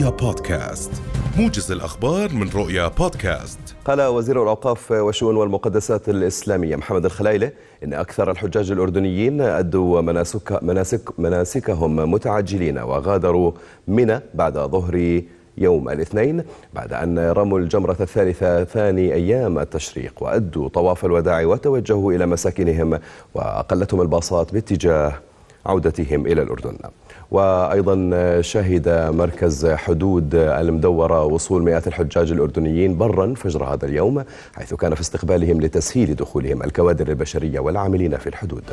رؤيا بودكاست. موجز الأخبار من رؤيا بودكاست. قال وزير الأوقاف والشؤون والمقدسات الإسلامية محمد الخلايلة إن أكثر الحجاج الأردنيين أدوا مناسك مناسك مناسكهم متعجلين وغادروا منى بعد ظهر يوم الاثنين بعد أن رموا الجمرة الثالثة ثاني أيام التشريق وأدوا طواف الوداع وتوجهوا إلى مساكنهم وأقلتهم الباصات باتجاه عودتهم إلى الأردن. وأيضا شهد مركز حدود المدورة وصول مئات الحجاج الأردنيين برا فجر هذا اليوم حيث كان في استقبالهم لتسهيل دخولهم الكوادر البشرية والعاملين في الحدود.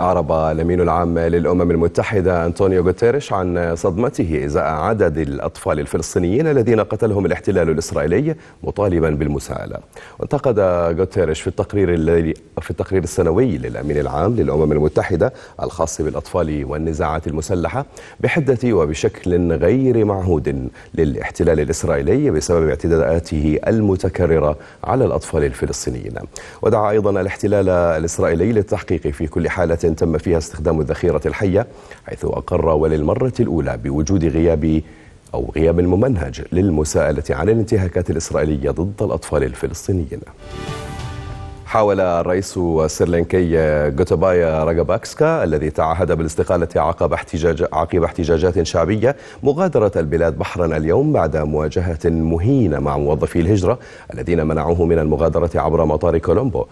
أعرب الأمين العام للأمم المتحدة أنطونيو غوتيريش عن صدمته إزاء عدد الأطفال الفلسطينيين الذين قتلهم الاحتلال الإسرائيلي مطالبا بالمساءلة. وانتقد غوتيريش في التقرير في التقرير السنوي للأمين العام للأمم المتحدة الخاص بالأطفال والنزاعات المسلحة بحدة وبشكل غير معهود للاحتلال الإسرائيلي بسبب اعتداءاته المتكررة على الأطفال الفلسطينيين. ودعا أيضا الاحتلال الإسرائيلي للتحقيق في كل حالة تم فيها استخدام الذخيرة الحية حيث أقر وللمرة الأولى بوجود غياب أو غياب ممنهج للمساءلة عن الانتهاكات الإسرائيلية ضد الأطفال الفلسطينيين. حاول الرئيس السريلانكي جوتابايا راجاباكسكا الذي تعهد بالاستقالة عقب احتجاج عقب احتجاجات شعبية مغادرة البلاد بحرا اليوم بعد مواجهة مهينة مع موظفي الهجرة الذين منعوه من المغادرة عبر مطار كولومبو.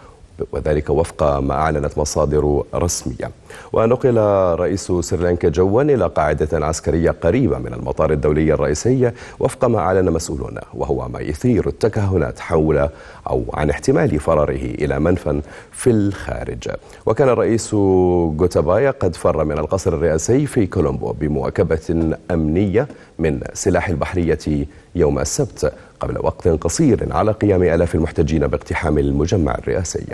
وذلك وفق ما أعلنت مصادر رسمية. ونقل رئيس سريلانكا جوا إلى قاعدة عسكرية قريبة من المطار الدولي الرئيسي وفق ما أعلن مسؤولون وهو ما يثير التكهنات حول أو عن احتمال فراره إلى منفى في الخارج. وكان الرئيس غوتابايا قد فر من القصر الرئاسي في كولومبو بمواكبة أمنية من سلاح البحرية يوم السبت قبل وقت قصير على قيام آلاف المحتجين باقتحام المجمع الرئاسي.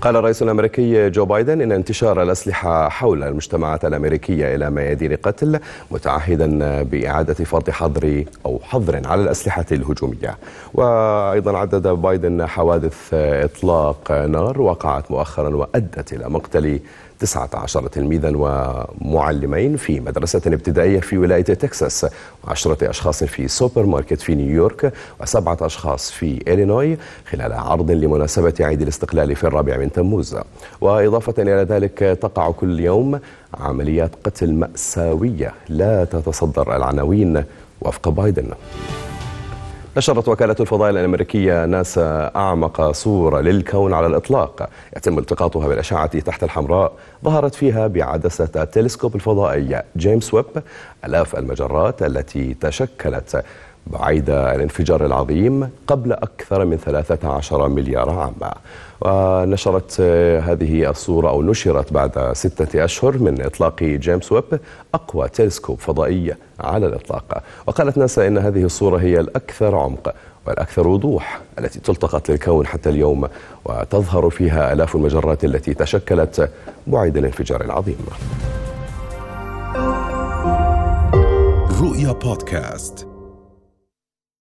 قال الرئيس الأمريكي جو بايدن إن انتشار الأسلحة حول المجتمعات الأمريكية إلى ميادين قتل متعهدا بإعادة فرض حظر أو حظر على الأسلحة الهجومية. وأيضا عدد بايدن حوادث إطلاق نار وقعت مؤخرا وأدت إلى مقتل 19 تلميذا ومعلمين في مدرسة ابتدائية في ولاية تكساس وعشرة أشخاص في سوبر ماركت في نيويورك وسبعة أشخاص في إلينوي خلال عرض لمناسبة عيد الاستقلال في الرابع من تموز. وإضافة إلى ذلك تقع كل يوم عمليات قتل مأساوية لا تتصدر العناوين وفق بايدن. نشرت وكالة الفضاء الأمريكية ناسا أعمق صورة للكون على الإطلاق. يتم التقاطها بالأشعة تحت الحمراء. ظهرت فيها بعدسة التلسكوب الفضائي جيمس ويب. ألاف المجرات التي تشكلت بعيد الانفجار العظيم قبل أكثر من 13 مليار عام ونشرت هذه الصورة أو نشرت بعد ستة أشهر من إطلاق جيمس ويب أقوى تلسكوب فضائي على الإطلاق. وقالت ناسا إن هذه الصورة هي الأكثر عمق والأكثر وضوح التي تلتقط للكون حتى اليوم وتظهر فيها آلاف المجرات التي تشكلت بعيد الانفجار العظيم. رؤيا بودكاست.